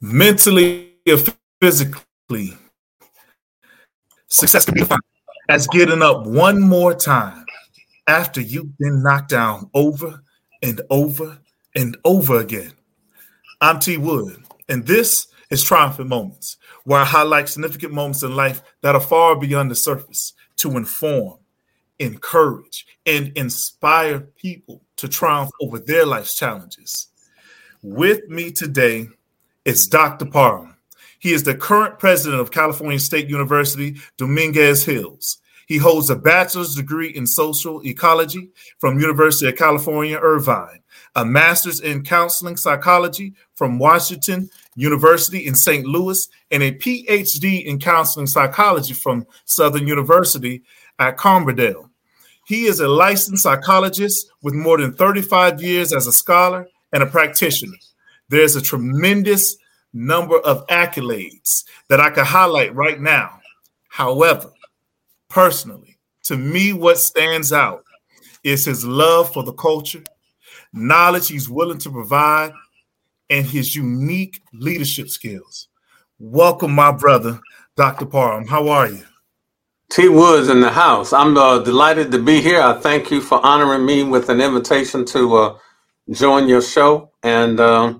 mentally or physically, success can be defined as getting up one more time after you've been knocked down over and over and over again. I'm T Wood, and this is Triumphant Moments, where I highlight significant moments in life that are far beyond the surface to inform, encourage, and inspire people to triumph over their life's challenges. With me today is Dr. Parham. He is the current president of California State University, Dominguez Hills. He holds a bachelor's degree in social ecology from University of California, Irvine, a master's in counseling psychology from Washington University in St. Louis, and a PhD in counseling psychology from Southern University at Carbondale. He is a licensed psychologist with more than 35 years as a scholar and a practitioner. There's a tremendous number of accolades that I could highlight right now. However, personally, to me, what stands out is his love for the culture, knowledge he's willing to provide, and his unique leadership skills. Welcome, my brother, Dr. Parham. How are you? T. Woods in the house. I'm uh, delighted to be here. I thank you for honoring me with an invitation to uh, join your show. And uh,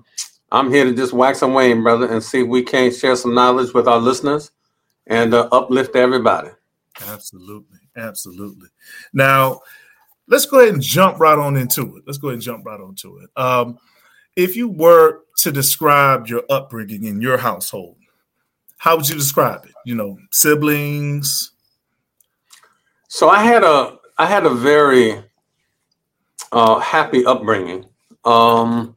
I'm here to just wax and wane, brother, and see if we can share some knowledge with our listeners and uh, uplift everybody. Absolutely. Absolutely. Now, let's go ahead and jump right on into it. Let's go ahead and jump right onto it. Um, if you were to describe your upbringing in your household, how would you describe it? You know, siblings, so I had a I had a very uh, happy upbringing. Um,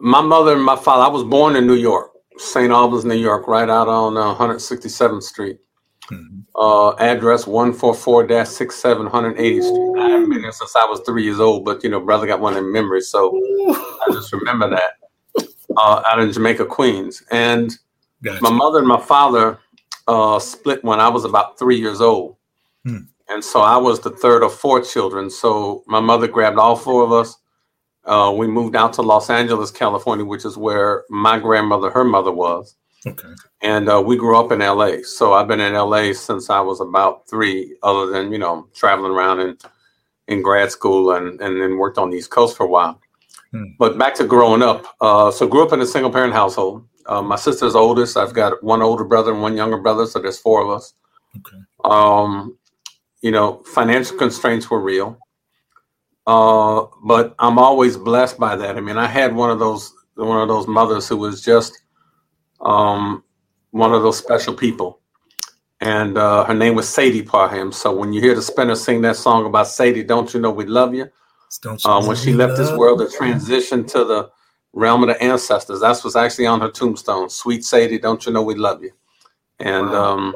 my mother and my father. I was born in New York, St. Albans, New York, right out on uh, 167th Street. Mm-hmm. Uh, address 144 67 180th Street. I haven't been there since I was three years old, but you know, brother got one in memory, so I just remember that. Uh, out in Jamaica, Queens, and gotcha. my mother and my father uh, split when I was about three years old. Hmm. And so I was the third of four children. So my mother grabbed all four of us. Uh, we moved out to Los Angeles, California, which is where my grandmother, her mother was. Okay. And uh, we grew up in LA. So I've been in LA since I was about three, other than, you know, traveling around in, in grad school and, and then worked on the East Coast for a while. Hmm. But back to growing up. Uh, so grew up in a single parent household. Uh, my sister's oldest. I've got one older brother and one younger brother. So there's four of us. Okay. Um, you know, financial constraints were real. Uh, but I'm always blessed by that. I mean, I had one of those one of those mothers who was just um, one of those special people, and uh, her name was Sadie Parham. So when you hear the Spinner sing that song about Sadie, don't you know we love you? Don't you uh, when she left this world to transition to the realm of the ancestors, that's what's actually on her tombstone. Sweet Sadie, don't you know we love you? And wow. um,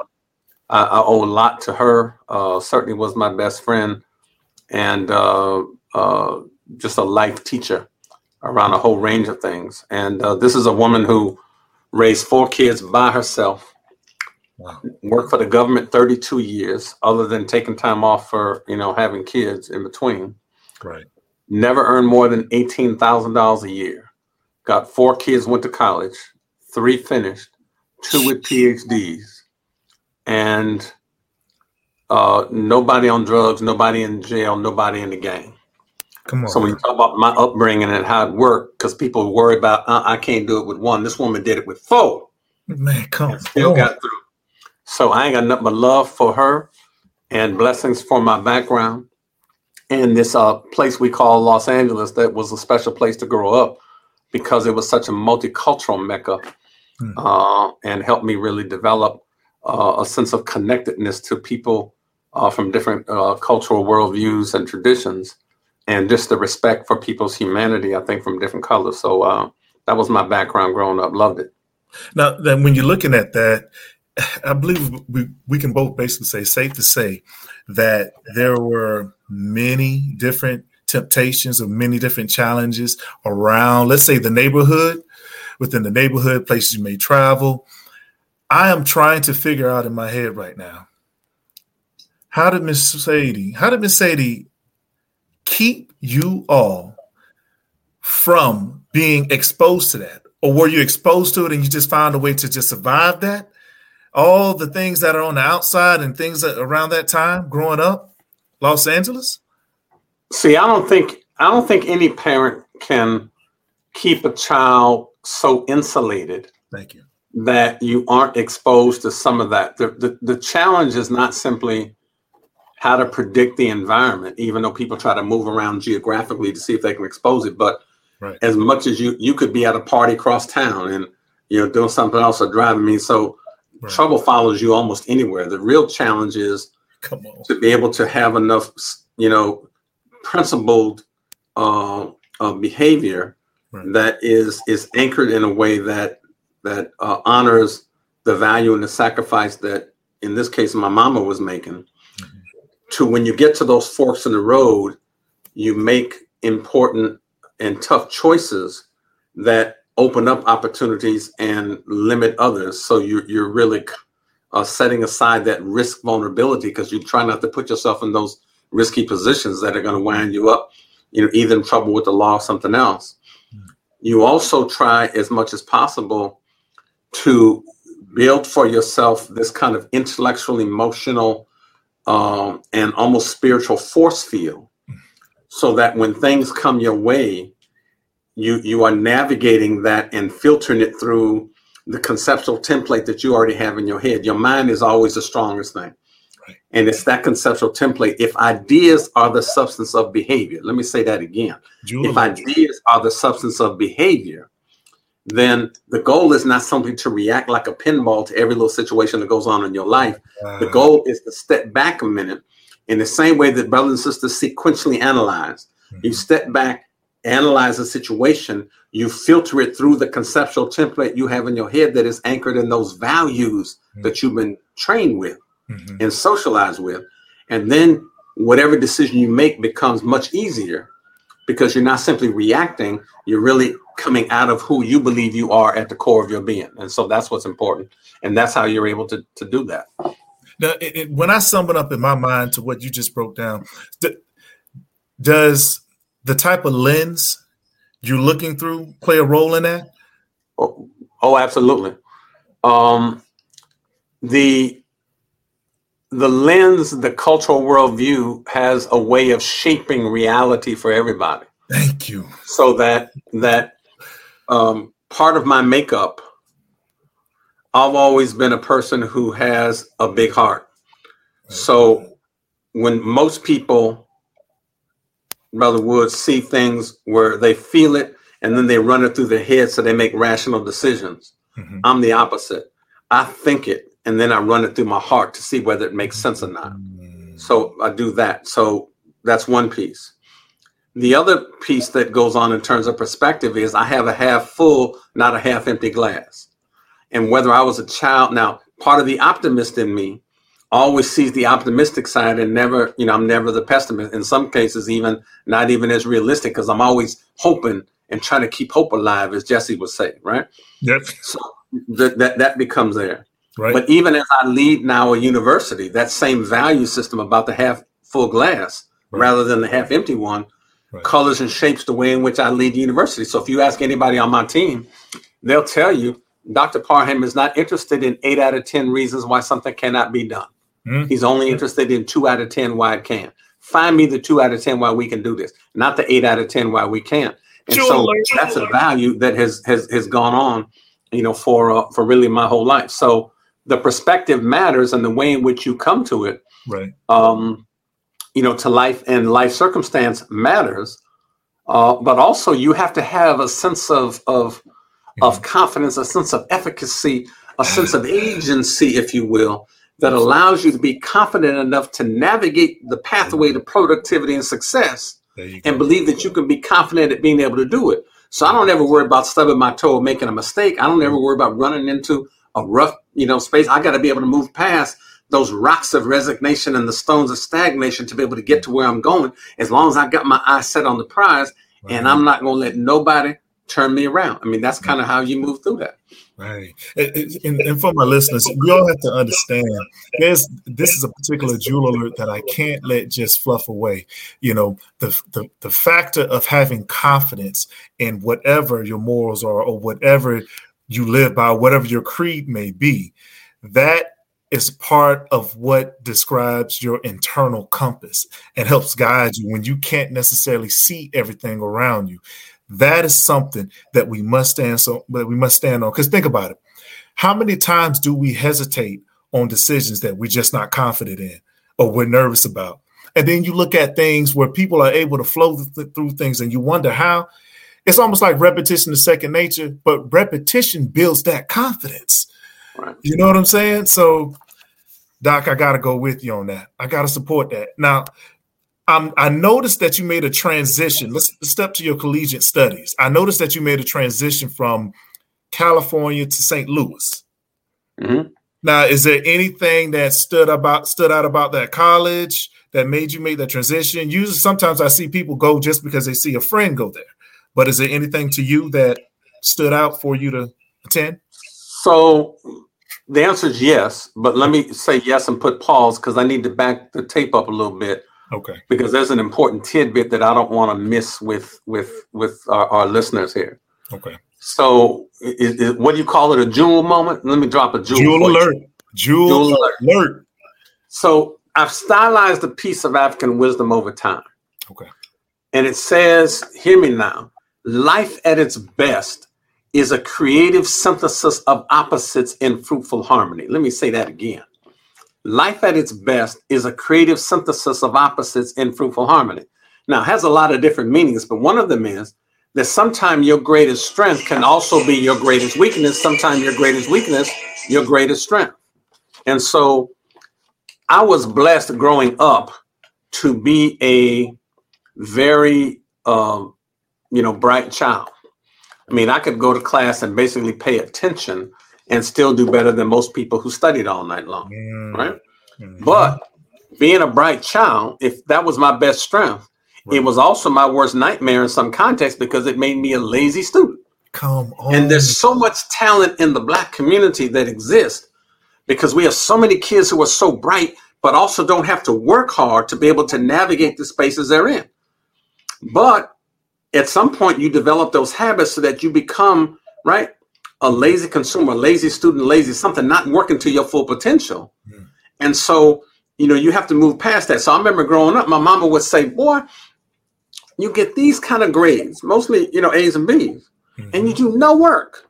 I, I owe a lot to her. Uh, certainly was my best friend and uh, just a life teacher around a whole range of things. And uh, this is a woman who raised four kids by herself. Wow. Worked for the government 32 years, other than taking time off for you know having kids in between. Right. Never earned more than eighteen thousand dollars a year. Got four kids, went to college, three finished, two with PhDs and uh, nobody on drugs, nobody in jail, nobody in the gang. Come on. So when you talk about my upbringing and how it worked, because people worry about uh, I can't do it with one. This woman did it with four. Man, come still on. got through. So I ain't got nothing but love for her and blessings for my background. And this uh, place we call Los Angeles, that was a special place to grow up because it was such a multicultural mecca hmm. uh, and helped me really develop uh, a sense of connectedness to people uh, from different uh, cultural worldviews and traditions, and just the respect for people's humanity. I think from different colors. So uh, that was my background growing up. Loved it. Now, then, when you're looking at that, I believe we, we can both basically say, safe to say, that there were many different temptations or many different challenges around, let's say, the neighborhood, within the neighborhood, places you may travel, I am trying to figure out in my head right now how did Miss Sadie, how did Miss Sadie keep you all from being exposed to that? Or were you exposed to it and you just found a way to just survive that? All the things that are on the outside and things that around that time growing up, Los Angeles? See, I don't think I don't think any parent can keep a child so insulated. Thank you. That you aren't exposed to some of that. The, the, the challenge is not simply how to predict the environment, even though people try to move around geographically to see if they can expose it. But right. as much as you you could be at a party across town and you know doing something else or driving me, so right. trouble follows you almost anywhere. The real challenge is to be able to have enough, you know, principled uh, uh, behavior right. that is is anchored in a way that that uh, honors the value and the sacrifice that, in this case, my mama was making. To when you get to those forks in the road, you make important and tough choices that open up opportunities and limit others. So you, you're really uh, setting aside that risk vulnerability because you try not to put yourself in those risky positions that are going to wind you up, you know, either in trouble with the law or something else. You also try as much as possible to build for yourself this kind of intellectual, emotional, um, and almost spiritual force field so that when things come your way, you you are navigating that and filtering it through the conceptual template that you already have in your head. Your mind is always the strongest thing. And it's that conceptual template. If ideas are the substance of behavior, let me say that again. Julie. If ideas are the substance of behavior, then the goal is not simply to react like a pinball to every little situation that goes on in your life. Uh, the goal is to step back a minute in the same way that brothers and sisters sequentially analyze. Mm-hmm. You step back, analyze a situation, you filter it through the conceptual template you have in your head that is anchored in those values mm-hmm. that you've been trained with mm-hmm. and socialized with. And then whatever decision you make becomes much easier because you're not simply reacting, you're really coming out of who you believe you are at the core of your being. And so that's what's important. And that's how you're able to, to do that. Now, it, it, when I sum it up in my mind to what you just broke down, th- does the type of lens you're looking through play a role in that? Oh, oh absolutely. Um, the the lens, the cultural worldview has a way of shaping reality for everybody. Thank you. So that that um, part of my makeup, I've always been a person who has a big heart. So when most people, Brother Wood, see things where they feel it and then they run it through their head so they make rational decisions. Mm-hmm. I'm the opposite. I think it and then I run it through my heart to see whether it makes sense or not. So I do that. So that's one piece. The other piece that goes on in terms of perspective is I have a half full, not a half empty glass. And whether I was a child, now part of the optimist in me always sees the optimistic side and never, you know, I'm never the pessimist. In some cases, even not even as realistic because I'm always hoping and trying to keep hope alive, as Jesse would say, right? Yep. So that that, that becomes there. Right. But even as I lead now a university, that same value system about the half full glass right. rather than the half empty one right. colors and shapes the way in which I lead the university. So if you ask anybody on my team, they'll tell you Dr. Parham is not interested in eight out of 10 reasons why something cannot be done. Mm-hmm. He's only interested in two out of 10 why it can. Find me the two out of 10 why we can do this, not the eight out of 10 why we can't. And sure, so sure. that's a value that has, has, has gone on, you know, for, uh, for really my whole life. So the perspective matters and the way in which you come to it right. um you know to life and life circumstance matters uh but also you have to have a sense of of mm-hmm. of confidence a sense of efficacy a sense of agency if you will that allows you to be confident enough to navigate the pathway to productivity and success and believe that you can be confident at being able to do it. So i don't ever worry about stubbing my toe or making a mistake. I don't ever worry about running into a rough, you know, space. I got to be able to move past those rocks of resignation and the stones of stagnation to be able to get to where I'm going. As long as I got my eyes set on the prize, right. and I'm not going to let nobody turn me around. I mean, that's mm. kind of how you move through that. Right. And, and, for my listeners, we all have to understand there's this is a particular jewel alert that I can't let just fluff away. You know, the, the the factor of having confidence in whatever your morals are or whatever you live by, whatever your creed may be, that is part of what describes your internal compass and helps guide you when you can't necessarily see everything around you. That is something that we must stand so that we must stand on. Because think about it. How many times do we hesitate on decisions that we're just not confident in or we're nervous about? And then you look at things where people are able to flow th- through things and you wonder how. It's almost like repetition is second nature, but repetition builds that confidence. Right. You know what I'm saying? So, Doc, I got to go with you on that. I got to support that. Now, um, I noticed that you made a transition. Let's step to your collegiate studies. I noticed that you made a transition from California to St. Louis. Mm-hmm. Now, is there anything that stood about stood out about that college that made you make that transition? Usually, sometimes I see people go just because they see a friend go there. But is there anything to you that stood out for you to attend? So the answer is yes, but let me say yes and put pause because I need to back the tape up a little bit. Okay. Because there's an important tidbit that I don't want to miss with with with our, our listeners here. Okay. So, is, is, what do you call it? A jewel moment? Let me drop a jewel. Jewel alert. Jewel, jewel alert. alert. So, I've stylized a piece of African wisdom over time. Okay. And it says, hear me now. Life at its best is a creative synthesis of opposites in fruitful harmony. Let me say that again. Life at its best is a creative synthesis of opposites in fruitful harmony. Now, it has a lot of different meanings, but one of them is that sometimes your greatest strength can also be your greatest weakness. Sometimes your greatest weakness, your greatest strength. And so I was blessed growing up to be a very, uh, you know, bright child. I mean, I could go to class and basically pay attention and still do better than most people who studied all night long, mm. right? Mm-hmm. But being a bright child, if that was my best strength, right. it was also my worst nightmare in some context because it made me a lazy student. Come on. And there's so much talent in the black community that exists because we have so many kids who are so bright, but also don't have to work hard to be able to navigate the spaces they're in. But at some point, you develop those habits so that you become, right? a lazy consumer, lazy student, lazy something, not working to your full potential. Mm. And so, you know, you have to move past that. So I remember growing up, my mama would say, Boy, you get these kind of grades, mostly, you know, A's and B's, mm-hmm. and you do no work.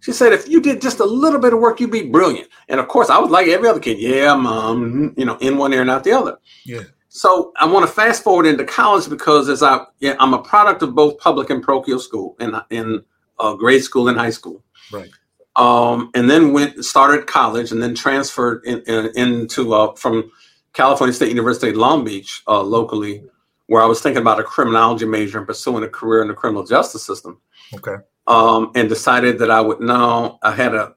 She said, if you did just a little bit of work, you'd be brilliant. And of course, I was like every other kid. Yeah, mom, you know, in one ear and out the other. Yeah. So I want to fast forward into college because as I, yeah, I'm a product of both public and parochial school and in uh, grade school and high school. Right. Um, and then went started college and then transferred in, in, into uh, from California State University Long Beach uh, locally, where I was thinking about a criminology major and pursuing a career in the criminal justice system. Okay. Um, and decided that I would now I had a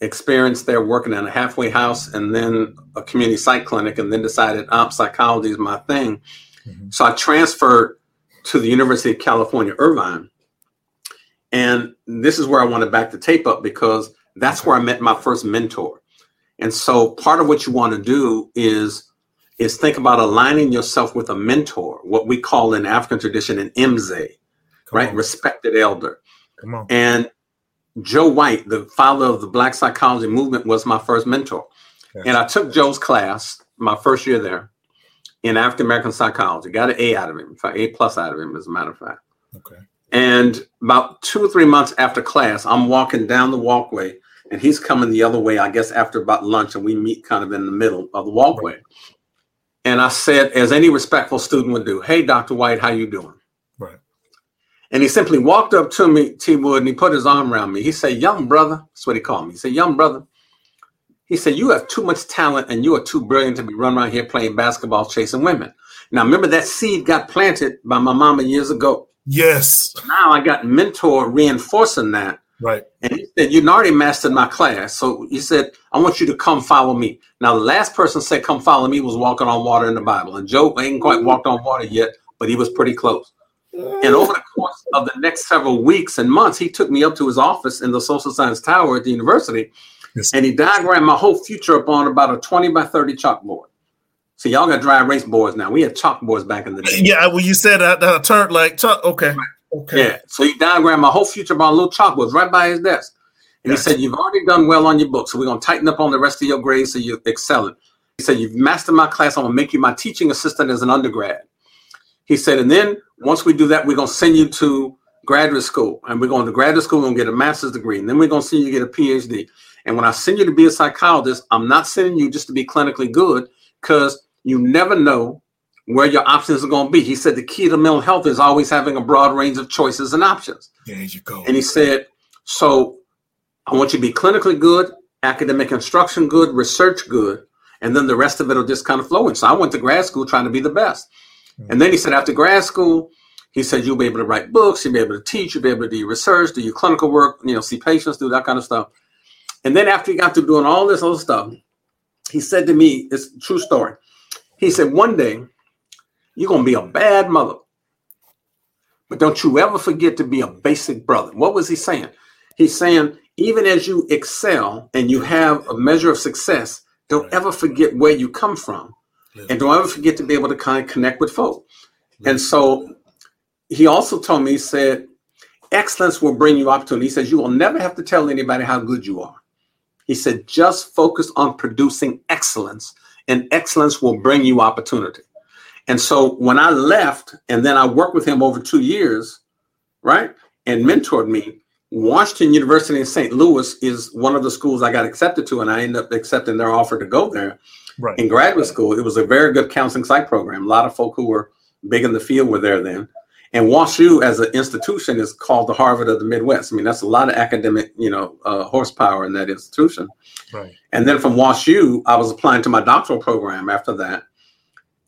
experience there working in a halfway house and then a community psych clinic, and then decided oh, psychology is my thing. Mm-hmm. So I transferred to the University of California, Irvine and this is where I want to back the tape up because that's where I met my first mentor. And so part of what you want to do is is think about aligning yourself with a mentor, what we call in African tradition an Mzee, right? Respected elder. Come on. And Joe White, the father of the Black psychology movement, was my first mentor. And I took Joe's class my first year there in African American psychology. Got an A out of him, in fact, A plus out of him, as a matter of fact. Okay. And about two or three months after class, I'm walking down the walkway and he's coming the other way, I guess after about lunch, and we meet kind of in the middle of the walkway. Right. And I said, as any respectful student would do, hey, Dr. White, how you doing? And he simply walked up to me, T Wood, and he put his arm around me. He said, young brother, that's what he called me. He said, young brother, he said, you have too much talent and you are too brilliant to be running around here playing basketball, chasing women. Now, remember that seed got planted by my mama years ago. Yes. Now I got mentor reinforcing that. Right. And he said, You've already mastered my class. So he said, I want you to come follow me. Now, the last person said, Come follow me was walking on water in the Bible. And Joe ain't quite walked on water yet, but he was pretty close. And over the course of the next several weeks and months, he took me up to his office in the social science tower at the university, yes. and he diagrammed my whole future up on about a 20 by 30 chalkboard. So y'all got dry erase boards now. We had chalkboards back in the day. Yeah, well, you said that uh, turned like chalk. Okay. Okay. Yeah. So he diagrammed my whole future on a little chalkboard right by his desk. And he said, You've already done well on your book. So we're going to tighten up on the rest of your grades so you're excelling. He said, You've mastered my class. I'm going to make you my teaching assistant as an undergrad. He said, And then once we do that, we're going to send you to graduate school. And we're going to graduate school and get a master's degree. And then we're going to send you to get a PhD. And when I send you to be a psychologist, I'm not sending you just to be clinically good because you never know where your options are going to be. He said the key to mental health is always having a broad range of choices and options. There you go. And he said, so I want you to be clinically good, academic instruction good, research good, and then the rest of it will just kind of flow in. So I went to grad school trying to be the best. And then he said, after grad school, he said, you'll be able to write books, you'll be able to teach, you'll be able to do research, do your clinical work, you know, see patients, do that kind of stuff. And then after he got to doing all this other stuff, he said to me, it's a true story. He said, one day you're going to be a bad mother. But don't you ever forget to be a basic brother. What was he saying? He's saying, even as you excel and you have a measure of success, don't ever forget where you come from. And don't ever forget to be able to kind of connect with folk. And so he also told me, he said, excellence will bring you opportunity. He says, you will never have to tell anybody how good you are. He said, just focus on producing excellence, and excellence will bring you opportunity. And so when I left, and then I worked with him over two years, right, and mentored me, Washington University in St. Louis is one of the schools I got accepted to, and I ended up accepting their offer to go there. Right. In graduate school, it was a very good counseling psych program. A lot of folk who were big in the field were there then. And WashU as an institution is called the Harvard of the Midwest. I mean, that's a lot of academic, you know, uh, horsepower in that institution. Right. And then from WashU, I was applying to my doctoral program after that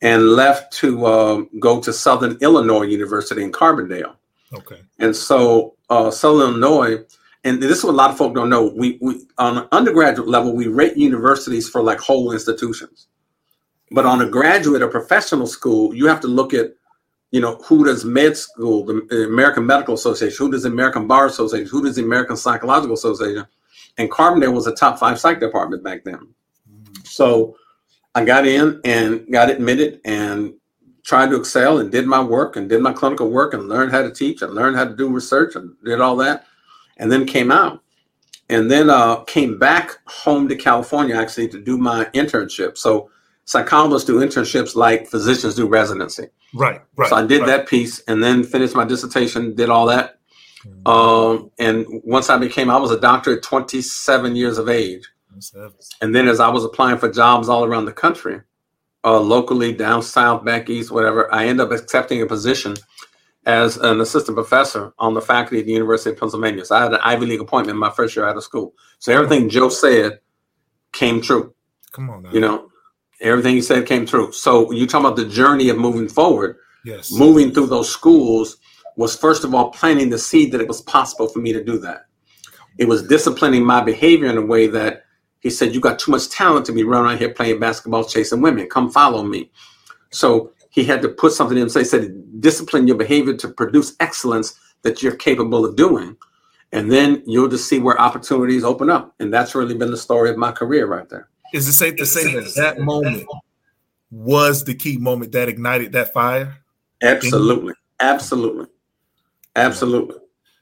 and left to uh, go to Southern Illinois University in Carbondale. Okay. And so uh, Southern Illinois, and this is what a lot of folk don't know. We, we on an undergraduate level, we rate universities for like whole institutions, but on a graduate or professional school, you have to look at, you know, who does med school, the American Medical Association, who does the American Bar Association, who does the American Psychological Association, and Carbondale was a top five psych department back then. Mm. So I got in and got admitted and tried to excel and did my work and did my clinical work and learned how to teach and learned how to do research and did all that and then came out and then uh, came back home to California actually to do my internship. So psychologists do internships like physicians do residency. Right, right. So I did right. that piece and then finished my dissertation, did all that. Mm-hmm. Um, and once I became, I was a doctor at 27 years of age. And then as I was applying for jobs all around the country, uh, locally, down south, back east, whatever, I ended up accepting a position as an assistant professor on the faculty at the University of Pennsylvania. So I had an Ivy League appointment my first year out of school. So everything Joe said came true. Come on, now. you know, everything he said came true. So you talk about the journey of moving forward. Yes, moving through those schools was first of all planting the seed that it was possible for me to do that. It was disciplining my behavior in a way that he said, You got too much talent to be running around here playing basketball, chasing women. Come follow me. So he had to put something in. So he said, Discipline your behavior to produce excellence that you're capable of doing. And then you'll just see where opportunities open up. And that's really been the story of my career right there. Is it safe to say that that moment was the key moment that ignited that fire? Absolutely. Absolutely. Absolutely.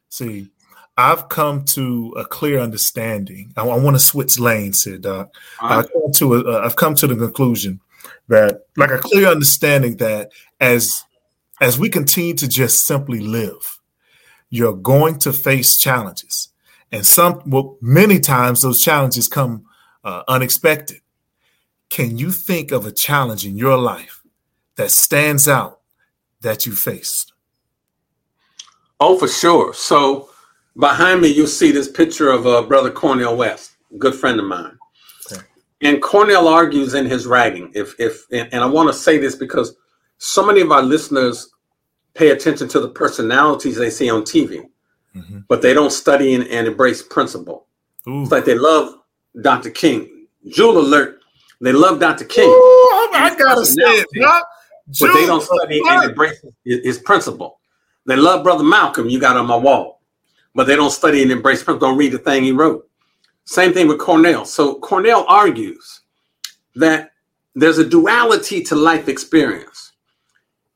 See, I've come to a clear understanding. I, I want to switch lanes here, Doc. Right. I've come to a, I've come to the conclusion that, like a clear understanding that as as we continue to just simply live, you're going to face challenges, and some well, many times those challenges come uh, unexpected. Can you think of a challenge in your life that stands out that you faced? Oh, for sure. So Behind me, you'll see this picture of uh, Brother Cornel West, good friend of mine. And Cornel argues in his writing. If if and, and I want to say this because so many of our listeners pay attention to the personalities they see on TV, mm-hmm. but they don't study and, and embrace principle. Ooh. It's like they love Dr. King. Jewel alert. They love Dr. King. Ooh, I gotta say it, but they don't study and embrace his, his principle. They love Brother Malcolm, you got on my wall, but they don't study and embrace principles, don't read the thing he wrote. Same thing with Cornel. So Cornel argues that there's a duality to life experience.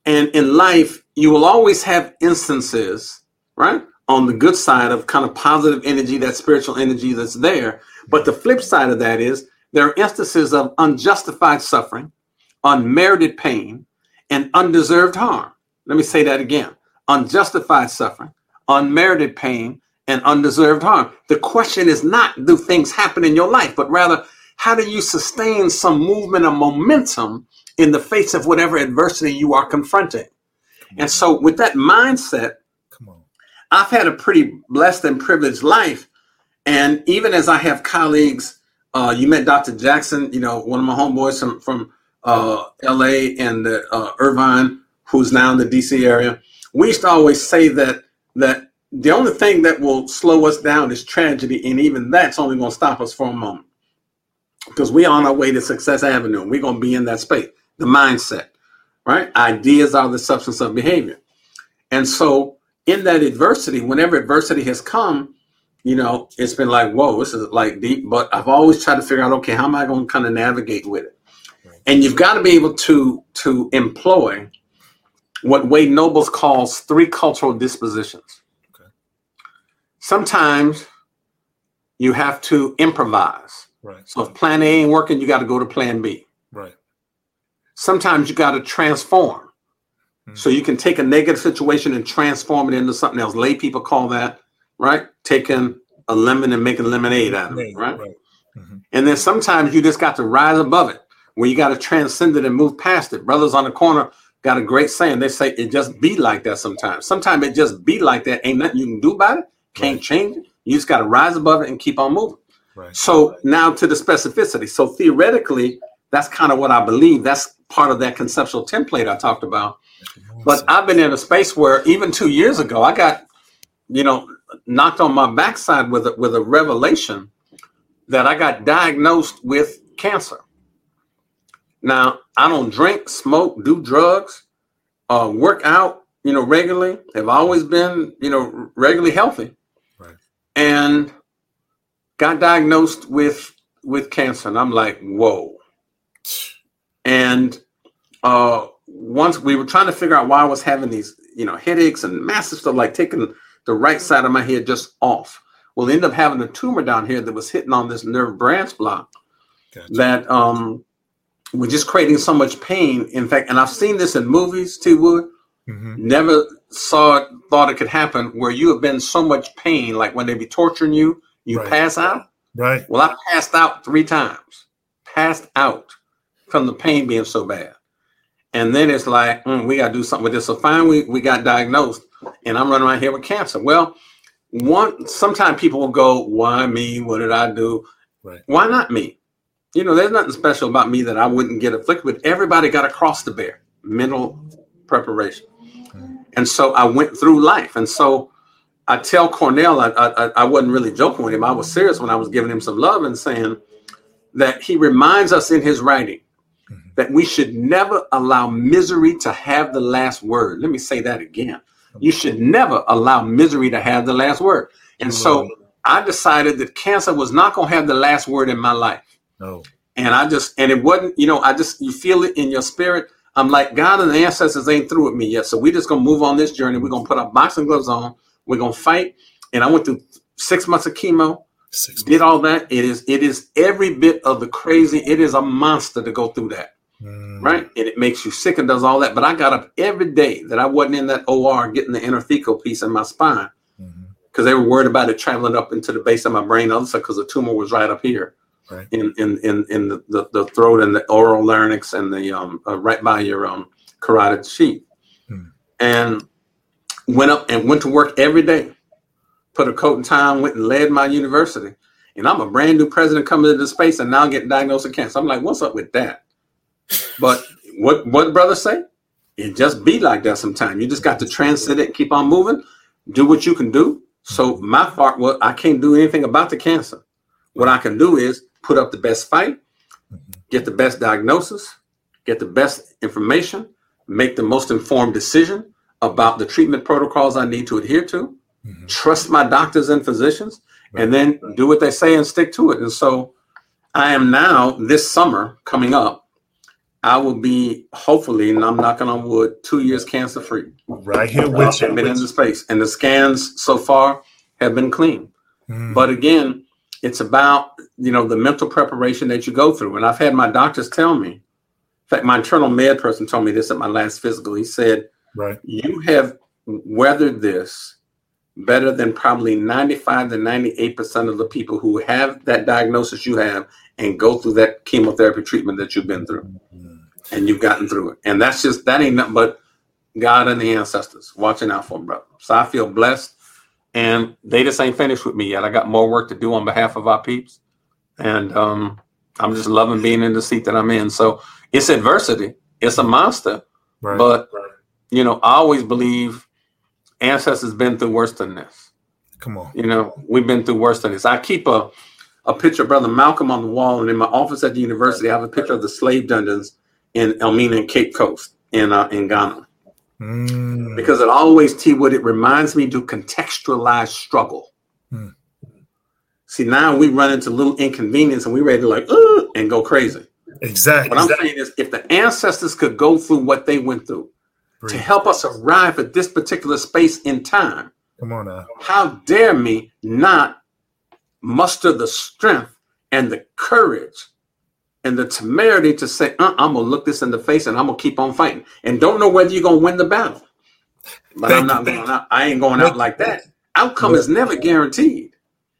And in life, you will always have instances, right, on the good side of kind of positive energy, that spiritual energy that's there. But the flip side of that is there are instances of unjustified suffering, unmerited pain, and undeserved harm. Let me say that again unjustified suffering, unmerited pain, and undeserved harm. The question is not do things happen in your life, but rather how do you sustain some movement or momentum in the face of whatever adversity you are confronting? And so, with that mindset, Come on. I've had a pretty blessed and privileged life. And even as I have colleagues, uh, you met Dr. Jackson, you know, one of my homeboys from, from uh, LA and the, uh, Irvine, who's now in the DC area. We used to always say that that the only thing that will slow us down is tragedy, and even that's only going to stop us for a moment because we're on our way to Success Avenue. And we're going to be in that space, the mindset, right? Ideas are the substance of behavior, and so in that adversity, whenever adversity has come, you know, it's been like, whoa, this is like deep. But I've always tried to figure out, okay, how am I going to kind of navigate with it? And you've got to be able to to employ what Wade Nobles calls three cultural dispositions. Sometimes you have to improvise. Right. So if plan A ain't working, you got to go to plan B. Right. Sometimes you got to transform. Mm-hmm. So you can take a negative situation and transform it into something else. Lay people call that, right? Taking a lemon and making lemonade out of it, right? right. Mm-hmm. And then sometimes you just got to rise above it where you got to transcend it and move past it. Brothers on the corner got a great saying. They say it just be like that sometimes. Sometimes it just be like that. Ain't nothing you can do about it. Can't right. change it. You just got to rise above it and keep on moving. Right. So now to the specificity. So theoretically, that's kind of what I believe. That's part of that conceptual template I talked about. But I've been in a space where even two years ago, I got, you know, knocked on my backside with a, with a revelation that I got diagnosed with cancer. Now, I don't drink, smoke, do drugs, uh, work out, you know, regularly. Have always been, you know, regularly healthy. And got diagnosed with with cancer, and I'm like, whoa. And uh, once we were trying to figure out why I was having these, you know, headaches and massive stuff, like taking the right side of my head just off. Well, end up having a tumor down here that was hitting on this nerve branch block gotcha. that um we're just creating so much pain. In fact, and I've seen this in movies, too, Wood. Mm-hmm. Never saw it, thought it could happen where you have been so much pain, like when they be torturing you, you right. pass out. Right. Well, I passed out three times, passed out from the pain being so bad. And then it's like, mm, we got to do something with this. So finally, we, we got diagnosed, and I'm running around here with cancer. Well, one sometimes people will go, "Why me? What did I do? Right. Why not me?" you know, there's nothing special about me that I wouldn't get afflicted with. Everybody got a cross to bear, mental preparation. And so I went through life. And so I tell Cornel, I, I, I wasn't really joking with him. I was serious when I was giving him some love and saying that he reminds us in his writing mm-hmm. that we should never allow misery to have the last word. Let me say that again. You should never allow misery to have the last word. And so I decided that cancer was not going to have the last word in my life. No. And I just, and it wasn't, you know, I just, you feel it in your spirit. I'm like, God and the ancestors ain't through with me yet. So we're just going to move on this journey. We're going to put our boxing gloves on. We're going to fight. And I went through six months of chemo, six did all that. It is, it is every bit of the crazy. It is a monster to go through that. Mm. Right. And it makes you sick and does all that. But I got up every day that I wasn't in that OR getting the intrathecal piece in my spine because mm-hmm. they were worried about it traveling up into the base of my brain also because the tumor was right up here right. in, in, in, in the, the, the, throat and the oral larynx and the um, uh, right by your um, carotid sheath. Hmm. And went up and went to work every day, put a coat and tie on, went and led my university. And I'm a brand new president coming into space and now getting diagnosed with cancer. I'm like, what's up with that? But what what brother say? It just be like that sometimes. You just got to transcend it, keep on moving, do what you can do. So hmm. my part well, I can't do anything about the cancer. What I can do is put up the best fight, get the best diagnosis, get the best information, make the most informed decision, about the treatment protocols I need to adhere to, mm-hmm. trust my doctors and physicians, right. and then do what they say and stick to it. And so I am now this summer coming up. I will be hopefully, and I'm knocking on wood, two years cancer free. Right here with you. Been in the space, and the scans so far have been clean. Mm. But again, it's about you know the mental preparation that you go through. And I've had my doctors tell me. In fact, my internal med person told me this at my last physical. He said, "Right, you have weathered this better than probably 95 to 98 percent of the people who have that diagnosis you have and go through that chemotherapy treatment that you've been through, mm-hmm. and you've gotten through it. And that's just that ain't nothing but God and the ancestors watching out for brother. So I feel blessed, and they just ain't finished with me yet. I got more work to do on behalf of our peeps, and um, I'm just loving being in the seat that I'm in. So it's adversity, it's a monster, right. but you know I always believe ancestors been through worse than this. Come on, you know we've been through worse than this. I keep a a picture of Brother Malcolm on the wall, and in my office at the university, I have a picture of the slave dungeons in Elmina and Cape Coast in uh, in Ghana. Mm. Because it always, T Wood, it reminds me to contextualize struggle. Mm. See, now we run into little inconvenience and we ready to like, and go crazy. Exactly. What I'm exactly. saying is, if the ancestors could go through what they went through Breathe. to help us arrive at this particular space in time, come on now. How dare me not muster the strength and the courage and the temerity to say, uh, I'm gonna look this in the face and I'm gonna keep on fighting, and don't know whether you're gonna win the battle. But Thank I'm not going out. I ain't going out like that. Outcome is never guaranteed.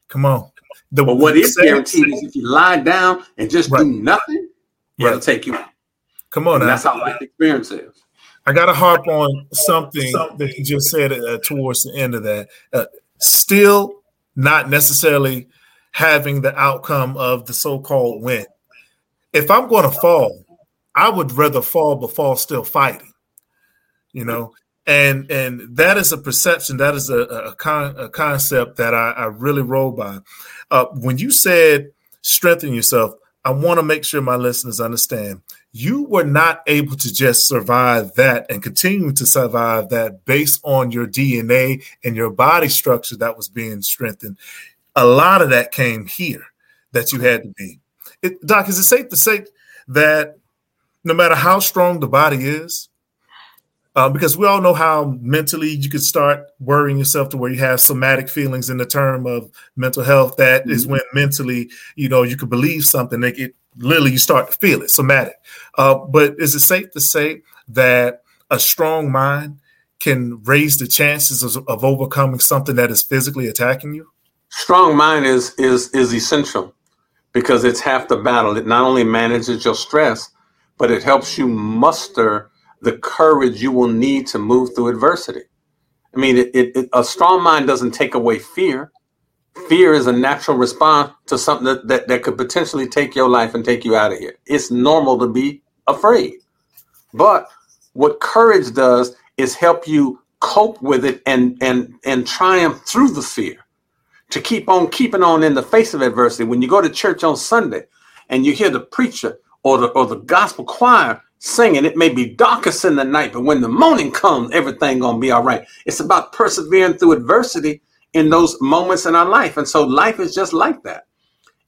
Come on. The, but what is guaranteed is if you lie down and just right. do nothing, yeah. it'll take you. Come on, that's how life experience is. I got to harp on something, something, that you just said uh, towards the end of that. Uh, still not necessarily having the outcome of the so-called win. If I'm going to fall, I would rather fall but fall still fighting. You know, and and that is a perception, that is a, a, con, a concept that I, I, really roll by. Uh, when you said strengthen yourself, I want to make sure my listeners understand you were not able to just survive that and continue to survive that based on your DNA and your body structure that was being strengthened. A lot of that came here that you had to be. It, Doc, is it safe to say that no matter how strong the body is, uh, because we all know how mentally you could start worrying yourself to where you have somatic feelings in the term of mental health. That mm-hmm. is when mentally, you know, you could believe something, like it literally you start to feel it, somatic. Uh, but is it safe to say that a strong mind can raise the chances of, of overcoming something that is physically attacking you? Strong mind is is is essential because it's half the battle. It not only manages your stress, but it helps you muster the courage you will need to move through adversity. I mean, it, it, it, a strong mind doesn't take away fear fear is a natural response to something that, that, that could potentially take your life and take you out of here. It's normal to be afraid. But what courage does is help you cope with it and and and triumph through the fear to keep on keeping on in the face of adversity. When you go to church on Sunday and you hear the preacher or the or the gospel choir singing, it may be darkest in the night, but when the morning comes, everything gonna be all right. It's about persevering through adversity in those moments in our life. And so life is just like that.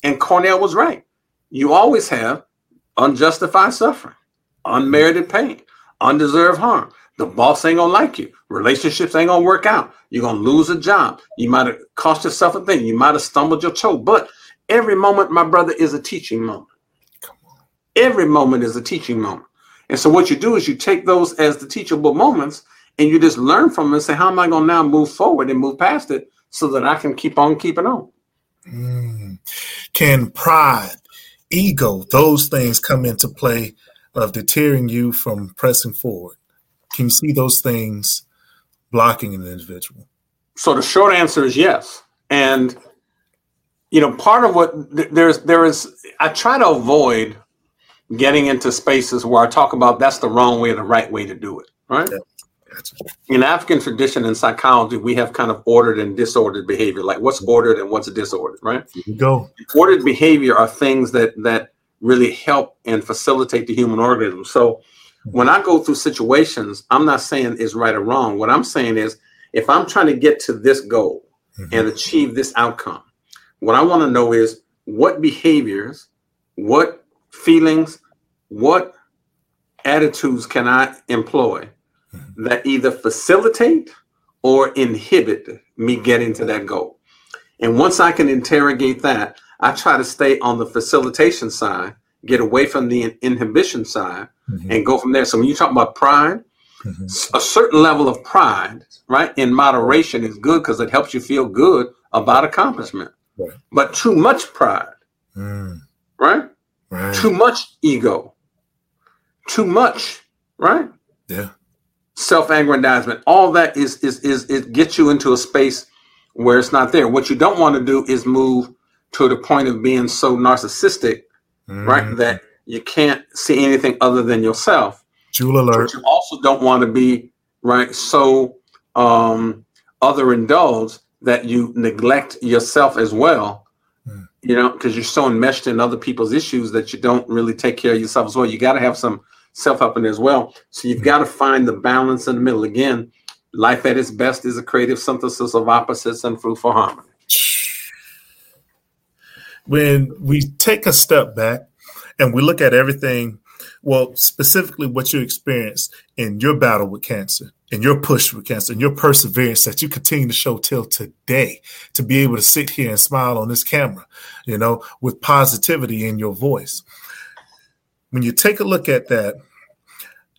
And Cornel was right. You always have unjustified suffering, unmerited pain, undeserved harm. The boss ain't gonna like you. Relationships ain't gonna work out. You're gonna lose a job. You might have cost yourself a thing. You might have stumbled your toe. But every moment, my brother, is a teaching moment. Every moment is a teaching moment. And so what you do is you take those as the teachable moments and you just learn from them and say, how am I gonna now move forward and move past it so that I can keep on keeping on. Mm. Can pride, ego, those things come into play of deterring you from pressing forward? Can you see those things blocking an individual? So the short answer is yes. And you know, part of what there's there is I try to avoid getting into spaces where I talk about that's the wrong way the right way to do it. Right. Yeah. In African tradition and psychology, we have kind of ordered and disordered behavior. Like what's ordered and what's disordered, right? Go. Ordered behavior are things that that really help and facilitate the human organism. So when I go through situations, I'm not saying it's right or wrong. What I'm saying is, if I'm trying to get to this goal mm-hmm. and achieve this outcome, what I want to know is what behaviors, what feelings, what attitudes can I employ mm-hmm. that either facilitate or inhibit me getting to that goal. And once I can interrogate that, I try to stay on the facilitation side, get away from the inhibition side, mm-hmm. and go from there. So when you talk about pride, mm-hmm. a certain level of pride, right, in moderation is good because it helps you feel good about accomplishment. Right. But too much pride, mm. right? right? Too much ego, too much, right? Yeah. Self-aggrandizement, all that is is is it gets you into a space where it's not there. What you don't want to do is move to the point of being so narcissistic, mm. right? That you can't see anything other than yourself. Jewel alert. But you also don't want to be right so um, other indulged that you neglect yourself as well. Mm. You know, because you're so enmeshed in other people's issues that you don't really take care of yourself as well. You got to have some self help in as well. So you've mm. got to find the balance in the middle. Again, life at its best is a creative synthesis of opposites and fruitful harmony. When we take a step back and we look at everything, well, specifically what you experienced in your battle with cancer, in your push with cancer, and your perseverance that you continue to show till today, to be able to sit here and smile on this camera, you know, with positivity in your voice. When you take a look at that,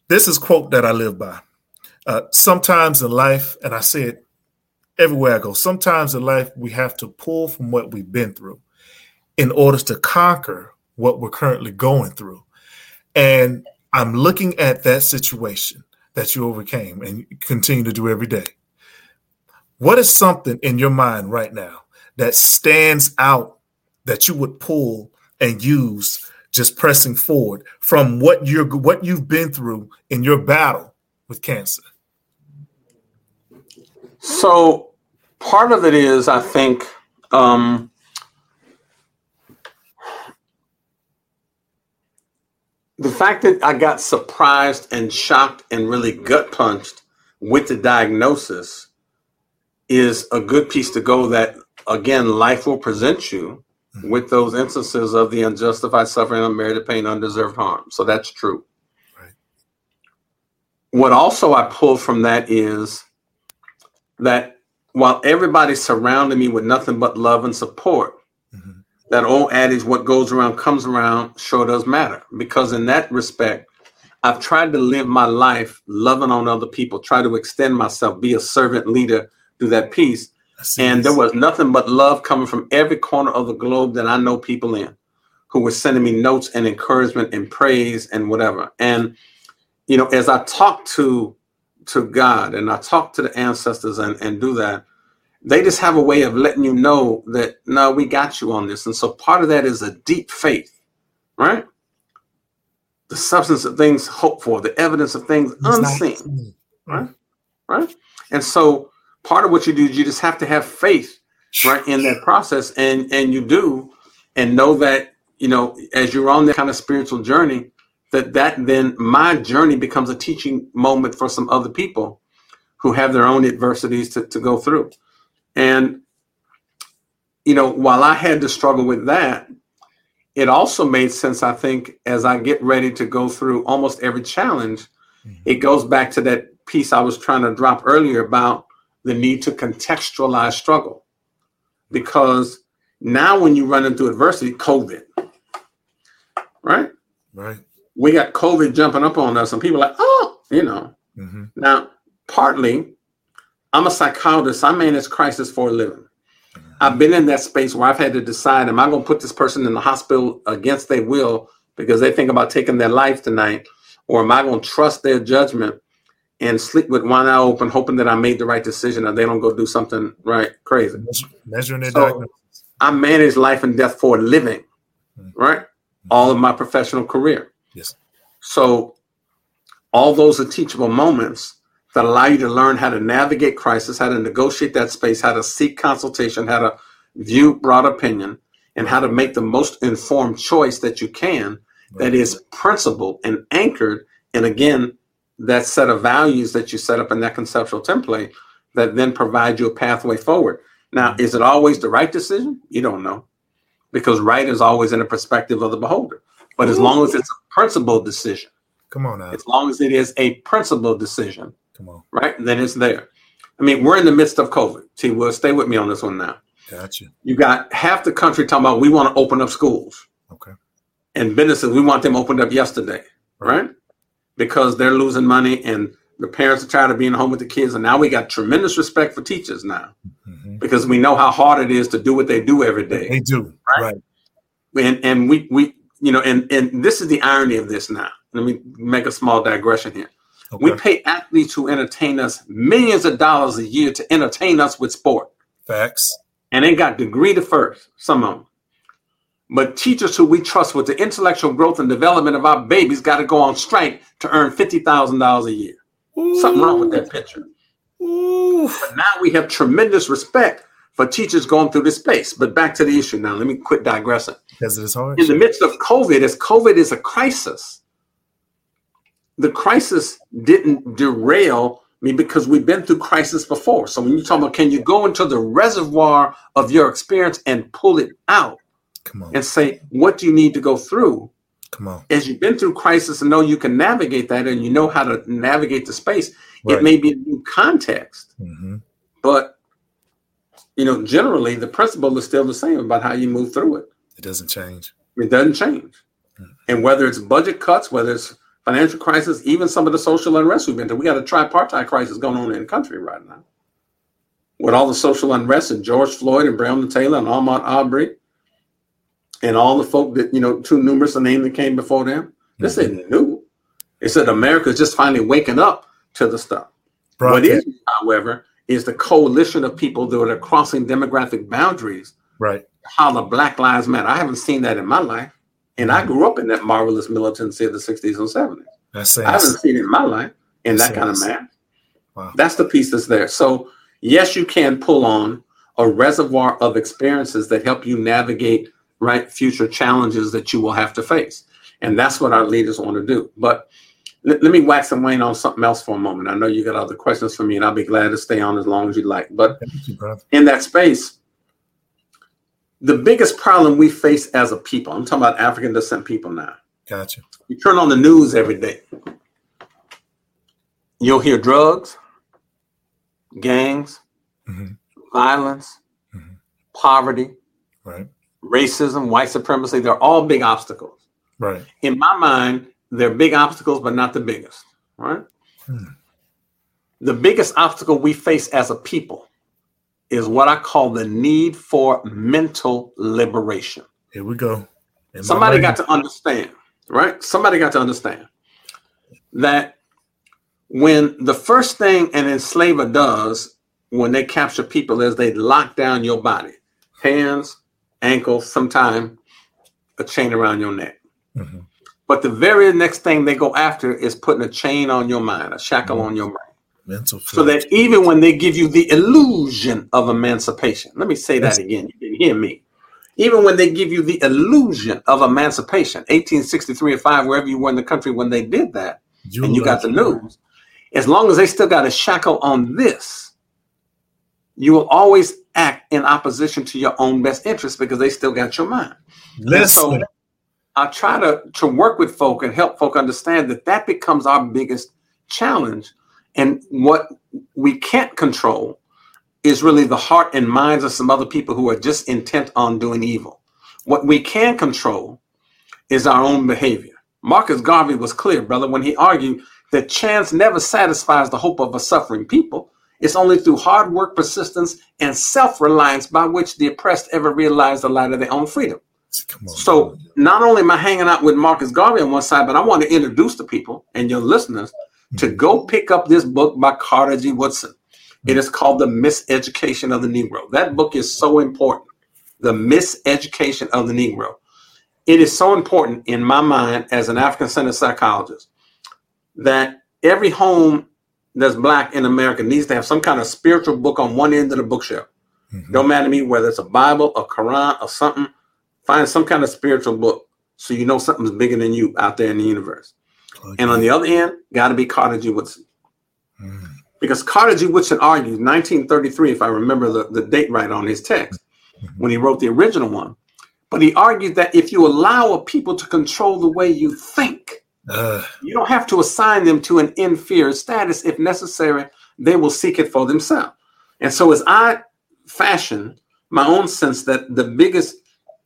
this is quote that I live by. Uh, sometimes in life, and I say it everywhere I go, sometimes in life we have to pull from what we've been through in order to conquer what we're currently going through. And I'm looking at that situation that you overcame and continue to do every day. What is something in your mind right now that stands out that you would pull and use just pressing forward from what you're what you've been through in your battle with cancer? So part of it is I think um, the fact that I got surprised and shocked and really gut punched with the diagnosis is a good piece to go that again life will present you mm-hmm. with those instances of the unjustified suffering unmerited pain undeserved harm so that's true right. what also i pull from that is that while everybody surrounded me with nothing but love and support that old adage, what goes around comes around, sure does matter. Because in that respect, I've tried to live my life loving on other people, try to extend myself, be a servant leader, do that piece. And there was nothing but love coming from every corner of the globe that I know people in who were sending me notes and encouragement and praise and whatever. And, you know, as I talk to to God and I talk to the ancestors and, and do that, they just have a way of letting you know that no, we got you on this. And so part of that is a deep faith, right? The substance of things hoped for, the evidence of things unseen, right? Right. And so part of what you do is you just have to have faith, right, in that process, and and you do, and know that you know as you're on that kind of spiritual journey, that that then my journey becomes a teaching moment for some other people who have their own adversities to, to go through. And, you know, while I had to struggle with that, it also made sense, I think, as I get ready to go through almost every challenge, mm-hmm. it goes back to that piece I was trying to drop earlier about the need to contextualize struggle. Because now when you run into adversity, COVID, right? Right. We got COVID jumping up on us, and people are like, oh, you know. Mm-hmm. Now, partly I'm a psychologist. I manage crisis for a living. I've been in that space where I've had to decide: Am I going to put this person in the hospital against their will because they think about taking their life tonight, or am I going to trust their judgment and sleep with one eye open, hoping that I made the right decision, and they don't go do something right crazy? Measuring their so diagnosis. I manage life and death for a living, mm-hmm. right? All of my professional career. Yes. So all those are teachable moments that allow you to learn how to navigate crisis, how to negotiate that space, how to seek consultation, how to view broad opinion, and how to make the most informed choice that you can that is principled and anchored And again, that set of values that you set up in that conceptual template that then provide you a pathway forward. Now, mm-hmm. is it always the right decision? You don't know because right is always in the perspective of the beholder. But as long as it's a principled decision, come on now. As long as it is a principled decision, come on, right, then it's there. I mean, we're in the midst of COVID. T. Wood, stay with me on this one now. Gotcha. You got half the country talking about we want to open up schools. Okay. And businesses, we want them opened up yesterday, right? Because they're losing money and the parents are tired of being home with the kids. And now we got tremendous respect for teachers now mm-hmm. because we know how hard it is to do what they do every day. They do. Right. right. And and we we you know, and and this is the irony of this now. Let me make a small digression here. Okay. We pay athletes who entertain us millions of dollars a year to entertain us with sport. Facts. And they got degree to first, some of them. But teachers who we trust with the intellectual growth and development of our babies got to go on strike to earn $50,000 a year. Ooh. Something wrong with that picture. Ooh. But now we have tremendous respect for teachers going through this space. But back to the issue now. Let me quit digressing. Because it is hard. In the midst of COVID, as COVID is a crisis, the crisis didn't derail me because we've been through crisis before. So when you talk about can you go into the reservoir of your experience and pull it out Come on. and say, what do you need to go through? Come on. As you've been through crisis and know you can navigate that and you know how to navigate the space, right. it may be a new context. Mm-hmm. But you know, generally the principle is still the same about how you move through it. It doesn't change. It doesn't change. Mm-hmm. And whether it's budget cuts, whether it's financial crisis, even some of the social unrest we've been through. We got a tripartite crisis going on in the country right now. With all the social unrest and George Floyd and Breonna Taylor and Ahmaud Arbery and all the folk that, you know, too numerous a name that came before them. This mm-hmm. isn't new. It said America's just finally waking up to the stuff. Broadcast. What is, however, is the coalition of people that are crossing demographic boundaries. Right. How the Black Lives Matter. I haven't seen that in my life. And I grew up in that marvelous militancy of the 60s and 70s. That's I haven't seen it in my life in that kind of math. Wow. That's the piece that's there. So, yes, you can pull on a reservoir of experiences that help you navigate right future challenges that you will have to face. And that's what our leaders want to do. But let, let me wax and wane on something else for a moment. I know you got other questions for me, and I'll be glad to stay on as long as you like. But you, in that space, the biggest problem we face as a people, I'm talking about African descent people now. Gotcha. You turn on the news every day, you'll hear drugs, gangs, mm-hmm. violence, mm-hmm. poverty, right. racism, white supremacy. They're all big obstacles. Right. In my mind, they're big obstacles, but not the biggest. Right. Hmm. The biggest obstacle we face as a people is what I call the need for mental liberation. Here we go. Somebody got to understand, right? Somebody got to understand that when the first thing an enslaver does when they capture people is they lock down your body, hands, ankles, sometimes a chain around your neck. Mm-hmm. But the very next thing they go after is putting a chain on your mind, a shackle mm-hmm. on your mind. Mental so that even when they give you the illusion of emancipation, let me say that again. You didn't hear me. Even when they give you the illusion of emancipation, 1863 and 5, wherever you were in the country when they did that, you and you got the news, as long as they still got a shackle on this, you will always act in opposition to your own best interest because they still got your mind. Listen. So I try to, to work with folk and help folk understand that that becomes our biggest challenge and what we can't control is really the heart and minds of some other people who are just intent on doing evil. What we can control is our own behavior. Marcus Garvey was clear, brother, when he argued that chance never satisfies the hope of a suffering people. It's only through hard work, persistence, and self reliance by which the oppressed ever realize the light of their own freedom. On, so, man. not only am I hanging out with Marcus Garvey on one side, but I want to introduce the people and your listeners to go pick up this book by Carter G. Woodson. It is called The Miseducation of the Negro. That book is so important. The Miseducation of the Negro. It is so important in my mind as an African centered psychologist that every home that's black in America needs to have some kind of spiritual book on one end of the bookshelf. Mm-hmm. Don't matter to me whether it's a Bible, a Quran, or something. Find some kind of spiritual book so you know something's bigger than you out there in the universe. And on the other end, got to be Carter G. Woodson. Mm. Because Carter G. Woodson argued 1933, if I remember the, the date right on his text, mm-hmm. when he wrote the original one. But he argued that if you allow a people to control the way you think, uh. you don't have to assign them to an inferior status. If necessary, they will seek it for themselves. And so, as I fashion my own sense that the biggest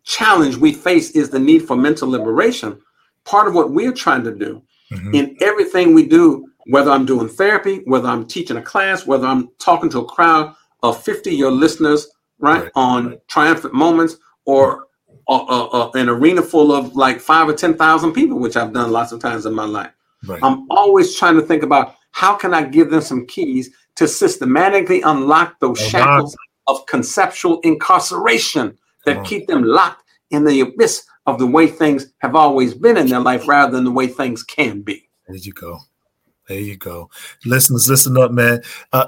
challenge we face is the need for mental liberation, part of what we're trying to do mm-hmm. in everything we do, whether I'm doing therapy, whether I'm teaching a class, whether I'm talking to a crowd of 50 your listeners, right, right. on right. triumphant moments, or uh, uh, uh, an arena full of like five or 10,000 people, which I've done lots of times in my life. Right. I'm always trying to think about how can I give them some keys to systematically unlock those shackles of conceptual incarceration that keep them locked in the abyss of the way things have always been in their life rather than the way things can be. There you go. There you go. Listeners, listen up, man. Uh,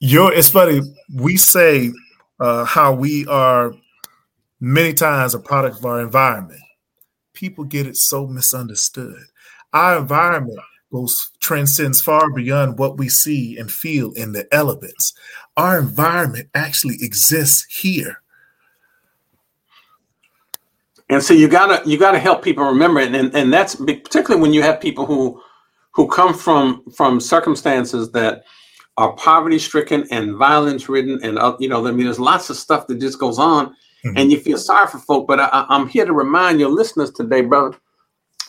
you're, it's funny. We say uh, how we are many times a product of our environment. People get it so misunderstood. Our environment goes transcends far beyond what we see and feel in the elements. Our environment actually exists here. And so you gotta you gotta help people remember it, and and that's particularly when you have people who who come from from circumstances that are poverty stricken and violence ridden, and uh, you know I mean there's lots of stuff that just goes on, mm-hmm. and you feel sorry for folk. But I, I'm here to remind your listeners today, brother,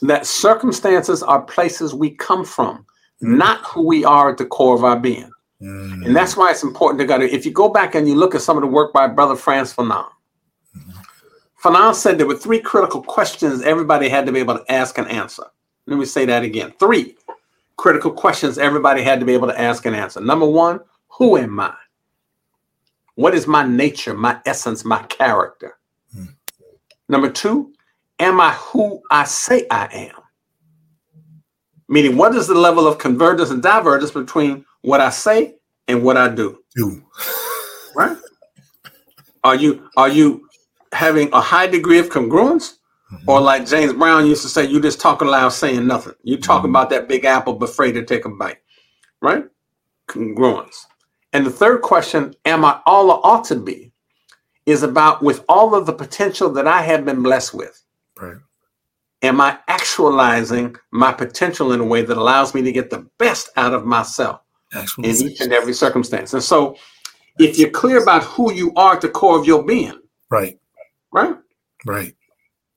that circumstances are places we come from, mm-hmm. not who we are at the core of our being. Mm-hmm. And that's why it's important to go to, if you go back and you look at some of the work by Brother Frantz Fanon, mm-hmm. Fanon said there were three critical questions everybody had to be able to ask and answer. Let me say that again. Three critical questions everybody had to be able to ask and answer. Number one, who am I? What is my nature, my essence, my character? Mm-hmm. Number two, am I who I say I am? Meaning, what is the level of convergence and divergence between what I say and what I do? Do. right? Are you are you having a high degree of congruence? Mm-hmm. Or like James Brown used to say, you just talking loud saying nothing. You talk mm-hmm. about that big apple but afraid to take a bite. Right? Congruence. And the third question, am I all I ought to be? Is about with all of the potential that I have been blessed with. Right. Am I actualizing my potential in a way that allows me to get the best out of myself in each and every circumstance? And so, if you're clear about who you are at the core of your being, right, right, right,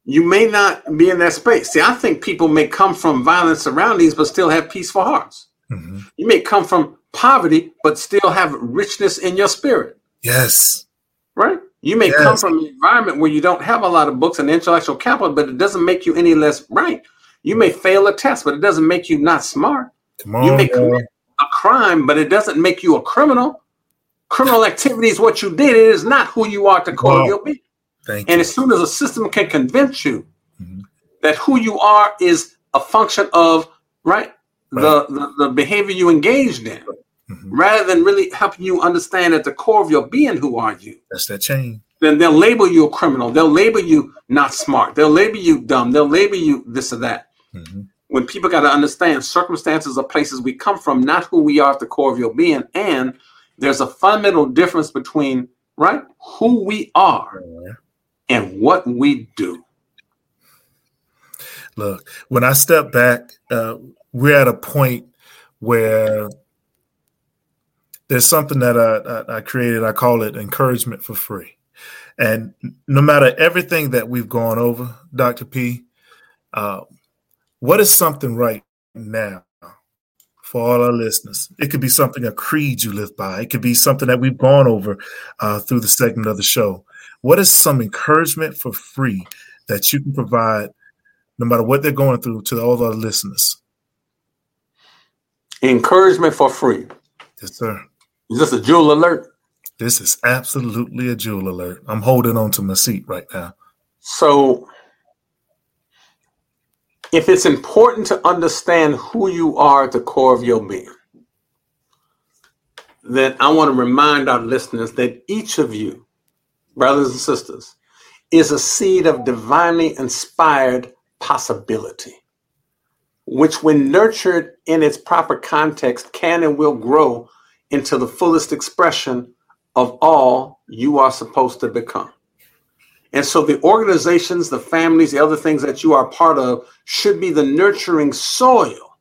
you may not be in that space. See, I think people may come from violent surroundings but still have peaceful hearts. Mm-hmm. You may come from poverty but still have richness in your spirit. Yes. Right? You may yes. come from an environment where you don't have a lot of books and intellectual capital, but it doesn't make you any less right. You may fail a test, but it doesn't make you not smart. On, you may commit a crime, but it doesn't make you a criminal. Criminal activity is what you did. It is not who you are to call wow. your being. And you. as soon as a system can convince you mm-hmm. that who you are is a function of right, right. The, the the behavior you engaged in, mm-hmm. rather than really helping you understand at the core of your being who are you. That's that chain. Then they'll label you a criminal. They'll label you not smart. They'll label you dumb. They'll label you this or that. Mm-hmm. When people got to understand circumstances are places we come from, not who we are at the core of your being. And there's a fundamental difference between right who we are and what we do. Look, when I step back, uh, we're at a point where there's something that I, I, created. I call it encouragement for free. And no matter everything that we've gone over, Dr. P, uh, what is something right now for all our listeners? It could be something, a creed you live by. It could be something that we've gone over uh, through the segment of the show. What is some encouragement for free that you can provide, no matter what they're going through, to all of our listeners? Encouragement for free. Yes, sir. Is this a jewel alert? This is absolutely a jewel alert. I'm holding on to my seat right now. So, if it's important to understand who you are at the core of your being, then I want to remind our listeners that each of you, brothers and sisters, is a seed of divinely inspired possibility. which, when nurtured in its proper context, can and will grow into the fullest expression of all you are supposed to become. And so, the organizations, the families, the other things that you are part of should be the nurturing soil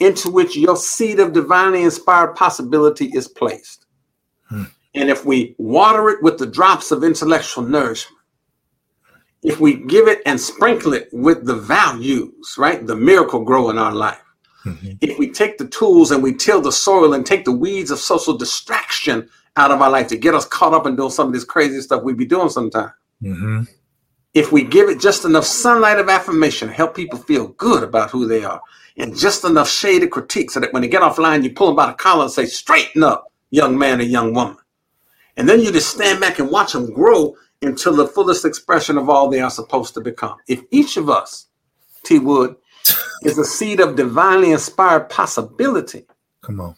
into which your seed of divinely inspired possibility is placed. Hmm. And if we water it with the drops of intellectual nourishment, if we give it and sprinkle it with the values, right, the Miracle-Gro in our life. Mm-hmm. If we take the tools and we till the soil and take the weeds of social distraction out of our life to get us caught up in doing some of this crazy stuff we be doing sometimes. Mm-hmm. If we give it just enough sunlight of affirmation, to help people feel good about who they are, and just enough shaded critique so that when they get offline, you pull them by the collar and say, straighten up, young man or young woman. And then you just stand back and watch them grow until the fullest expression of all they are supposed to become. If each of us, T. Wood, is a seed of divinely inspired possibility. Come on.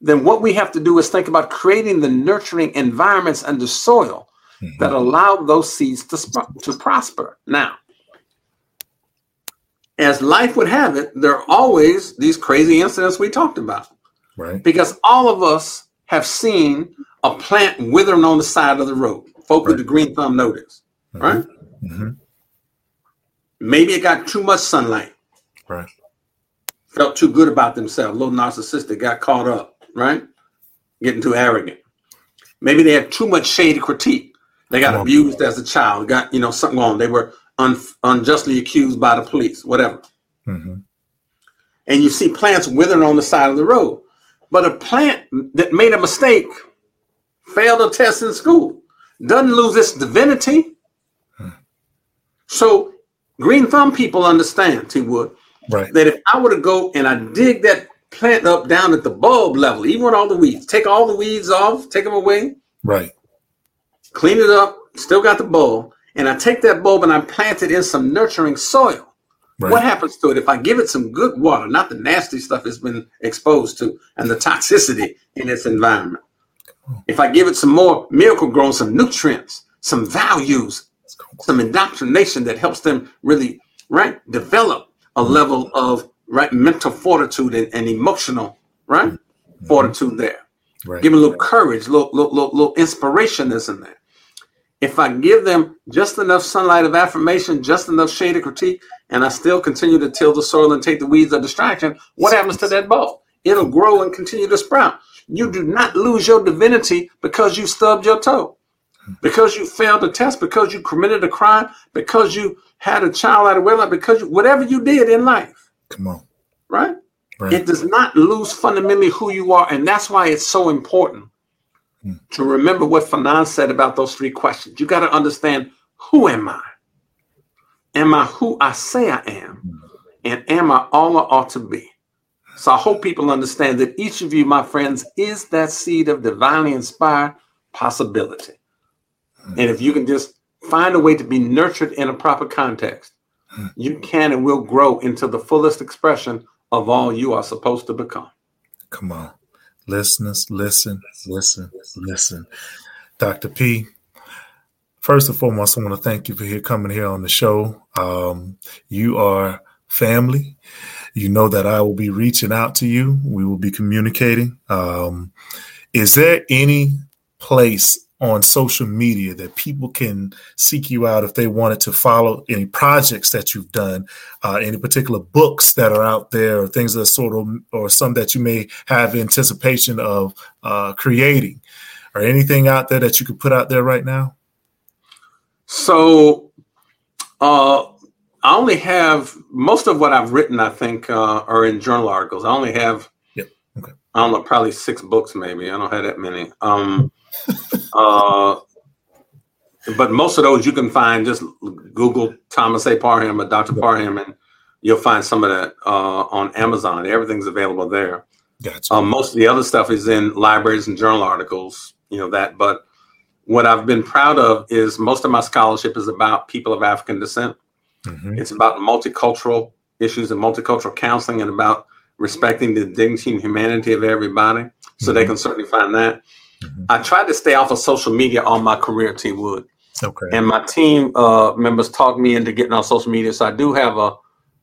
Then what we have to do is think about creating the nurturing environments and the soil mm-hmm. that allow those seeds to, sp- to prosper. Now, as life would have it, there are always these crazy incidents we talked about. Right. Because all of us have seen a plant withering on the side of the road. Folk right. with the green thumb notice, mm-hmm. right? Mm-hmm. Maybe it got too much sunlight. Right. Felt too good about themselves. A little narcissistic, got caught up, right? Getting too arrogant. Maybe they had too much shady critique. They got abused as a child, got, you know, something wrong. They were un- unjustly accused by the police, whatever. Mm-hmm. And you see plants withering on the side of the road. But a plant that made a mistake, failed a test in school, doesn't lose its divinity. Hmm. So green thumb people understand, T Wood, right. that if I were to go and I dig that plant up down at the bulb level, even with all the weeds, take all the weeds off, take them away, right, clean it up, still got the bulb, and I take that bulb and I plant it in some nurturing soil. Right. What happens to it if I give it some good water, not the nasty stuff it's been exposed to and the toxicity in its environment? If I give it some more Miracle-Gro, some nutrients, some values, some indoctrination that helps them really right develop a level of right mental fortitude and, and emotional right mm-hmm. fortitude there. Right. Give them a little courage, little, little, little, little inspiration is in there. If I give them just enough sunlight of affirmation, just enough shade of critique, and I still continue to till the soil and take the weeds of distraction, what happens to that bulb? It'll grow and continue to sprout. You do not lose your divinity because you stubbed your toe, because you failed a test, because you committed a crime, because you had a child out of wedlock, because you, whatever you did in life. Come on. Right? right? It does not lose fundamentally who you are. And that's why it's so important hmm. to remember what Fanon said about those three questions. You got to understand who am I? Am I who I say I am? Hmm. And am I all I ought to be? So I hope people understand that each of you, my friends, is that seed of divinely inspired possibility. And if you can just find a way to be nurtured in a proper context, you can and will grow into the fullest expression of all you are supposed to become. Come on. Listeners, listen, listen, listen. Dr. P, first and foremost, I want to thank you for here coming here on the show. Um, you are family you know that I will be reaching out to you. We will be communicating. Um, is there any place on social media that people can seek you out if they wanted to follow any projects that you've done, uh, any particular books that are out there, or things that sort of, or some that you may have anticipation of uh, creating, or anything out there that you could put out there right now? So, uh, I only have most of what I've written. I think uh, are in journal articles. I only have. Yep. Okay. I don't know, probably six books, maybe. I don't have that many. Um, uh, but most of those you can find. Just Google Thomas A. Parham or Dr. Parham, and you'll find some of that uh, on Amazon. Everything's available there. Gotcha. Um, most of the other stuff is in libraries and journal articles. You know that, but what I've been proud of is most of my scholarship is about people of African descent. Mm-hmm. It's about multicultural issues and multicultural counseling and about respecting the dignity and humanity of everybody. So mm-hmm. they can certainly find that. Mm-hmm. I tried to stay off of social media all my career, T Wood. Okay. And my team uh, members talked me into getting on social media. So I do have a,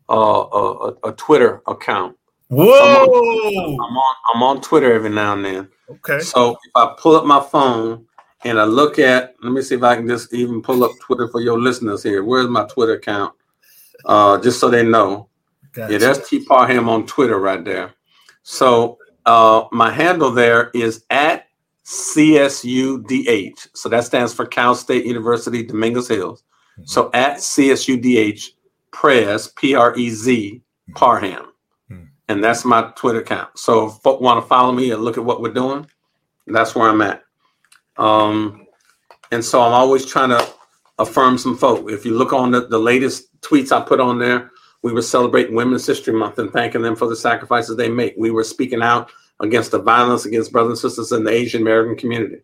a, a, Twitter account. Whoa! So I'm, on, I'm, on, I'm on Twitter every now and then. Okay. So if I pull up my phone and I look at, let me see if I can just even pull up Twitter for your listeners here. Where's my Twitter account? Uh, just so they know. Gotcha. Yeah, that's T Parham on Twitter right there. So uh, my handle there is at CSUDH. So that stands for Cal State University Dominguez Hills. Mm-hmm. So at CSUDH Prez, P R E Z, mm-hmm. Parham. Mm-hmm. And that's my Twitter account. So if folk want to follow me and look at what we're doing, that's where I'm at. Um, and so I'm always trying to affirm some folk. If you look on the, the latest tweets I put on there, we were celebrating Women's History Month and thanking them for the sacrifices they make. We were speaking out against the violence against brothers and sisters in the Asian American community.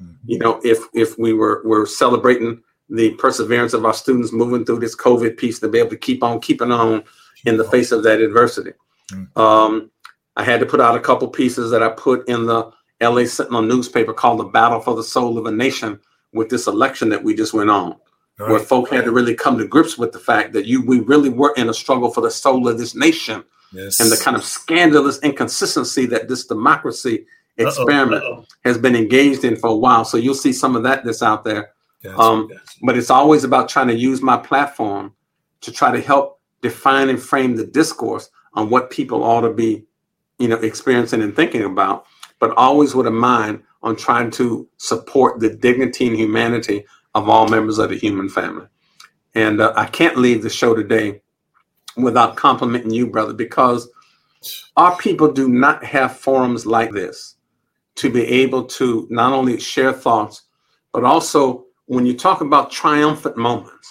Mm-hmm. You know, if if we were were celebrating the perseverance of our students moving through this COVID piece to be able to keep on keeping on in the face of that adversity. Mm-hmm. Um, I had to put out a couple pieces that I put in the LA Sentinel newspaper called The Battle for the Soul of a Nation with this election that we just went on right. where folk had to really come to grips with the fact that you we really were in a struggle for the soul of this nation yes. and the kind of scandalous inconsistency that this democracy experiment uh-oh, uh-oh. has been engaged in for a while. So you'll see some of that that's out there. Gotcha, um, gotcha. But it's always about trying to use my platform to try to help define and frame the discourse on what people ought to be, you know, experiencing and thinking about, but always with a mind on trying to support the dignity and humanity of all members of the human family. And uh, I can't leave the show today without complimenting you, brother, because our people do not have forums like this to be able to not only share thoughts, but also when you talk about triumphant moments,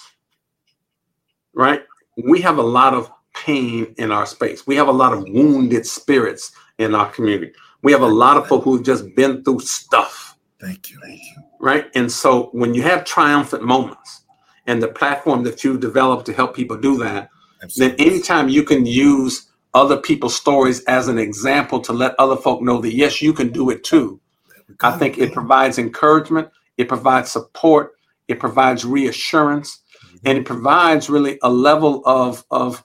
right? We have a lot of pain in our space. We have a lot of wounded spirits in our community. We have a lot of people who've just been through stuff. Thank you. Thank you right? And so when you have triumphant moments and the platform that you develop to help people do that, Absolutely. then anytime you can use other people's stories as an example to let other folk know that yes, you can do it too. I think it provides encouragement, it provides support, it provides reassurance, mm-hmm. and it provides really a level of of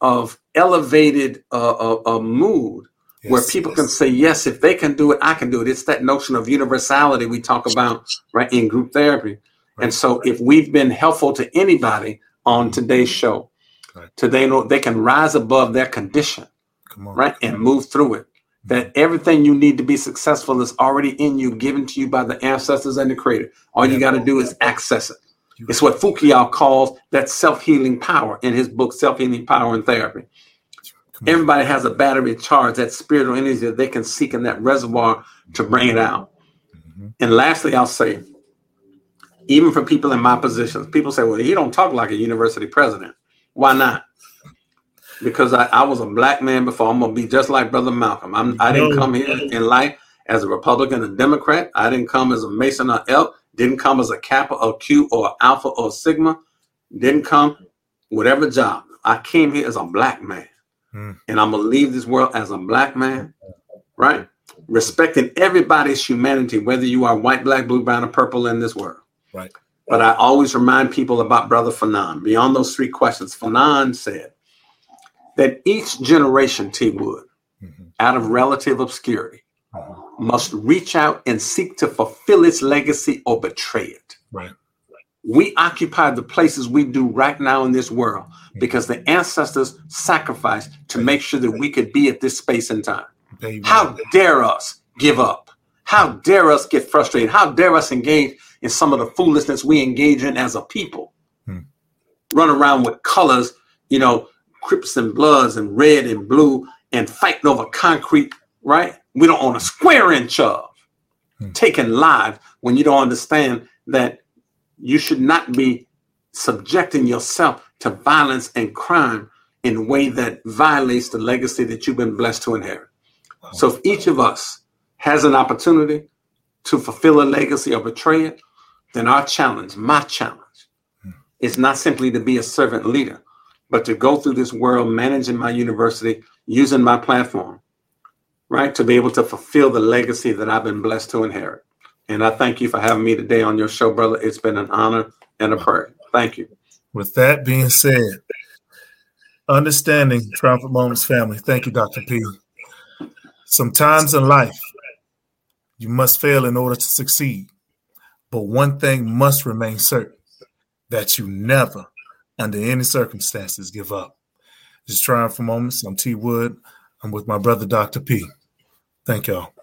of elevated uh, uh, uh mood yes, where people yes. can say, yes, if they can do it, I can do it. It's that notion of universality we talk about right in group therapy. Right. And so if we've been helpful to anybody on today's show, right. today know they can rise above their condition, right, and move through it. That everything you need to be successful is already in you, given to you by the ancestors and the creator. All you got to do is access it. It's what Fu-Kiau calls that self-healing power in his book, Self-Healing Power and Therapy. Everybody has a battery charge, that spiritual energy that they can seek in that reservoir to bring it out. Mm-hmm. And lastly, I'll say, even for people in my positions, people say, well, he don't talk like a university president. Why not? Because I, I was a black man before. I'm gonna be just like Brother Malcolm. I'm, I didn't come here in life as a Republican and Democrat. I didn't come as a Mason or Elk. Didn't come as a Kappa or Q or Alpha or Sigma. Didn't come whatever job. I came here as a black man. Mm. And I'm gonna leave this world as a black man, right? Respecting everybody's humanity, whether you are white, black, blue, brown, or purple in this world. Right. But I always remind people about Brother Fanon. Beyond those three questions, Fanon said that each generation, T Wood, mm-hmm. out of relative obscurity, mm-hmm. must reach out and seek to fulfill its legacy or betray it. Right. We occupy the places we do right now in this world because the ancestors sacrificed to make sure that we could be at this space and time. How dare us give up? How dare us get frustrated? How dare us engage in some of the foolishness we engage in as a people? Hmm. Run around with colors, you know, Crips and Bloods and red and blue and fighting over concrete, right? We don't own a square inch of hmm. taking lives when you don't understand that you should not be subjecting yourself to violence and crime in a way that violates the legacy that you've been blessed to inherit. So if each of us has an opportunity to fulfill a legacy or betray it, then our challenge, my challenge, hmm. is not simply to be a servant leader, but to go through this world managing my university, using my platform, right, to be able to fulfill the legacy that I've been blessed to inherit. And I thank you for having me today on your show, brother. It's been an honor and a prayer. Thank you. With that being said, Understanding Triumphant Moments family. Thank you, Dr. P. Sometimes in life, you must fail in order to succeed. But one thing must remain certain that you never, under any circumstances, give up. Just trying for moments. I'm T Wood. I'm with my brother, Dr. P. Thank y'all.